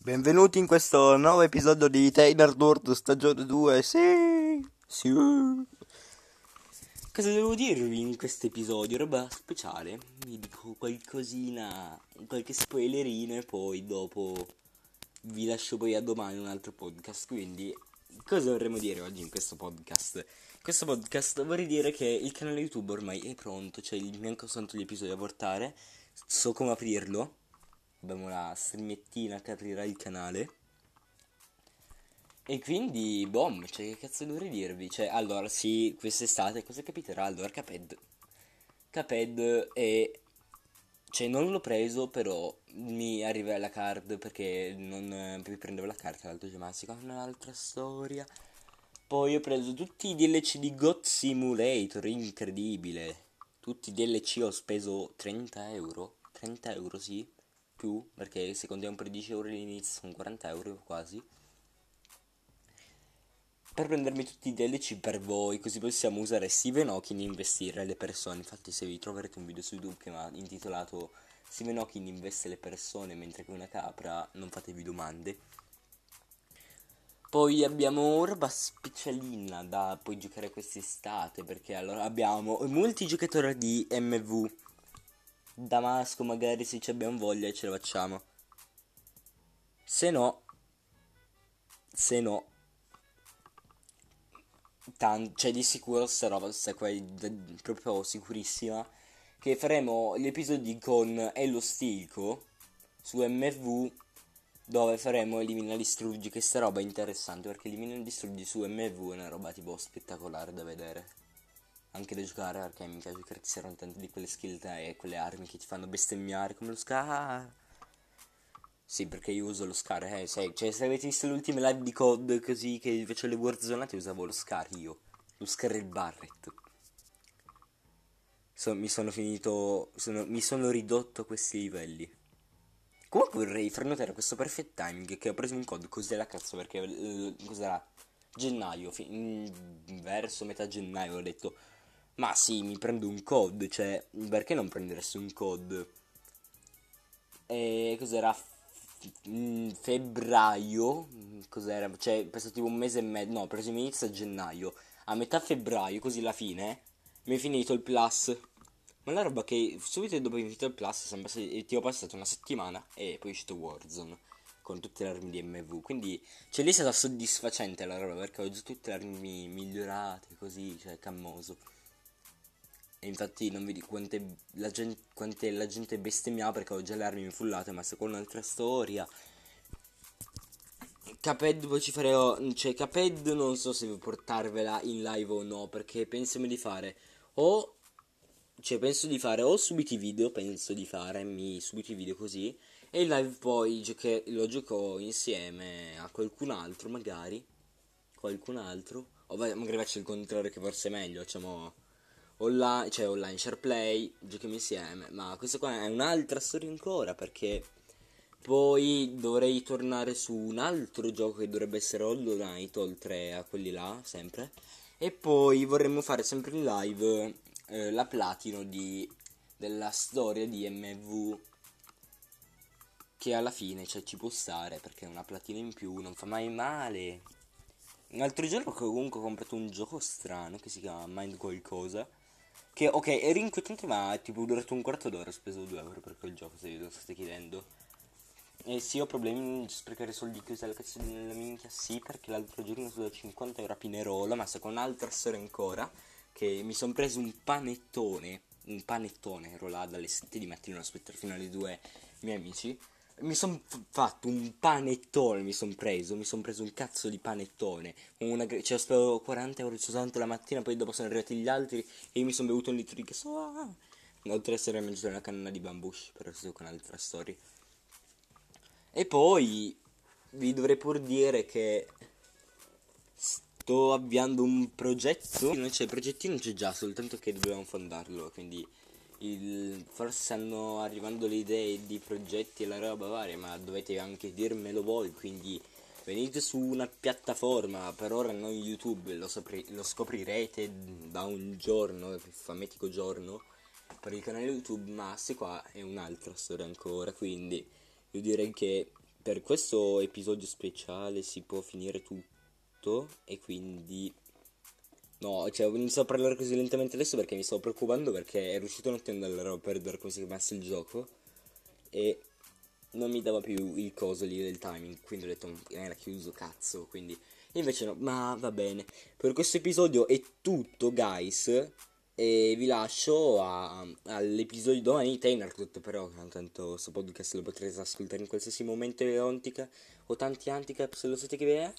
Benvenuti in questo nuovo episodio di Taylor World stagione 2. Sì, sì. Cosa devo dirvi in questo episodio? Roba speciale. Vi dico qualcosina, qualche spoilerino e poi dopo vi lascio poi a domani un altro podcast. Quindi, cosa vorremmo dire oggi in questo podcast? Questo podcast vorrei dire che il canale YouTube ormai è pronto, cioè mi mancano soltanto gli episodi da portare. So come aprirlo. Abbiamo la streamettina che aprirà il canale. E quindi, bom, cioè, che cazzo dovrei dirvi? Cioè, allora, sì, quest'estate cosa capiterà? Allora, Caped. Caped è... Cioè, non l'ho preso, però mi arriva la card perché non mi prendevo la carta l'altro giorno, un'altra storia. Poi ho preso tutti i DLC di God Simulator, incredibile. Tutti i DLC ho speso 30 euro. 30 euro, sì più, perché se contiamo per 10 euro all'inizio sono 40 euro quasi. Per prendermi tutti i DLC per voi, così possiamo usare Steven Hawking e investire le persone. Infatti se vi troverete un video su YouTube che mi ha intitolato Steven Hawking investe le persone mentre che una capra, non fatevi domande. Poi abbiamo roba specialina da poi giocare quest'estate perché allora abbiamo molti giocatori di MV Damasco magari se ci abbiamo voglia ce la facciamo. Se no, se no, tan- cioè di sicuro sta roba, sta qua è proprio sicurissima, che faremo gli episodi con Ello Stilco su MV dove faremo Elimina Distruggi, che sta roba è interessante perché Elimina Distruggi su MV è una roba tipo spettacolare da vedere anche da giocare perché mi piace giocare ti servono tante di quelle skill e quelle armi che ti fanno bestemmiare come lo Scar. Sì, perché io uso lo Scar, eh, sai, cioè se avete visto le ultime live di COD così che facevo le warzonate usavo lo Scar io, lo Scar e il Barret. So, mi sono finito, sono, mi sono ridotto a questi livelli. Comunque vorrei far notare questo perfect timing che ho preso un COD così alla cazzo perché uh, cos'era? Gennaio, fin- verso metà gennaio ho detto ma sì, mi prendo un COD, cioè, perché non prenderesti un COD? E cos'era? Mm, febbraio? Cos'era? Cioè, penso tipo un mese e mezzo, no, preso inizio a gennaio. A metà febbraio, così alla fine, mi è finito il plus. Ma la roba che subito dopo che è finito il plus, sembra è tipo passata una settimana e poi è uscito Warzone con tutte le armi di MV. Quindi, cioè, lì è stata soddisfacente la roba perché ho già tutte le armi migliorate, così, cioè, cammoso. E infatti non vedi quante la gente, quante la gente bestemmiava perché ho già le armi infullate, ma secondo un'altra storia. Caped poi ci farò. Cioè, Caped non so se portarvela in live o no. Perché penso di fare. O. Cioè, penso di fare o subito i video. Penso di farmi subito i video così. E in live poi gioche, lo gioco insieme a qualcun altro, magari. Qualcun altro. O magari faccio il contrario che forse è meglio. Facciamo online, cioè online share play, giochiamo insieme, ma questa qua è un'altra storia ancora perché poi dovrei tornare su un altro gioco che dovrebbe essere Hollow Knight oltre a quelli là, sempre. E poi vorremmo fare sempre in live eh, la platino di, della storia di MV che alla fine cioè, ci può stare perché una platina in più non fa mai male. Un altro giorno comunque ho comprato un gioco strano che si chiama Mind qualcosa che ok, ero inquietante, ma tipo durato un quarto d'ora. Ho speso 2 euro per quel gioco. Se lo state chiedendo. E sì, ho problemi di sprecare soldi chiusi alla cazzo della minchia. Sì, perché l'altro giorno ho speso 50 euro a Pinerola. Ma sto con un'altra storia ancora. Che mi sono preso un panettone. Un panettone. Ero là dalle 7 di mattina a aspettare fino alle 2 miei amici mi sono fatto un panettone, mi sono preso, mi sono preso un cazzo di panettone, una, cioè ho speso 40 euro soltanto la mattina, poi dopo sono arrivati gli altri e io mi sono bevuto un litro di queso, ah, oltre ad essere mangiato una canna di bambush, però sto con un'altra storia. E poi vi dovrei pur dire che sto avviando un progetto, non c'è, il progettino c'è già, soltanto che dobbiamo fondarlo, quindi il, forse stanno arrivando le idee di progetti e la roba varia, ma dovete anche dirmelo voi, quindi venite su una piattaforma, per ora non YouTube, lo, sopri, lo scoprirete da un giorno, fametico giorno, per il canale YouTube, ma se qua è un'altra storia ancora, quindi io direi che per questo episodio speciale si può finire tutto e quindi no, cioè ho iniziato a parlare così lentamente adesso perché mi stavo preoccupando perché è riuscito un attimo a perdere come si chiamasse il gioco e non mi dava più il coso lì del timing, quindi ho detto era chiuso cazzo, quindi invece no, ma va bene. Per questo episodio è tutto, guys. E vi lascio a, all'episodio domani di Tainartut, però tanto questo podcast lo potrete ascoltare in qualsiasi momento eontica o tanti anticap se lo sapete che è.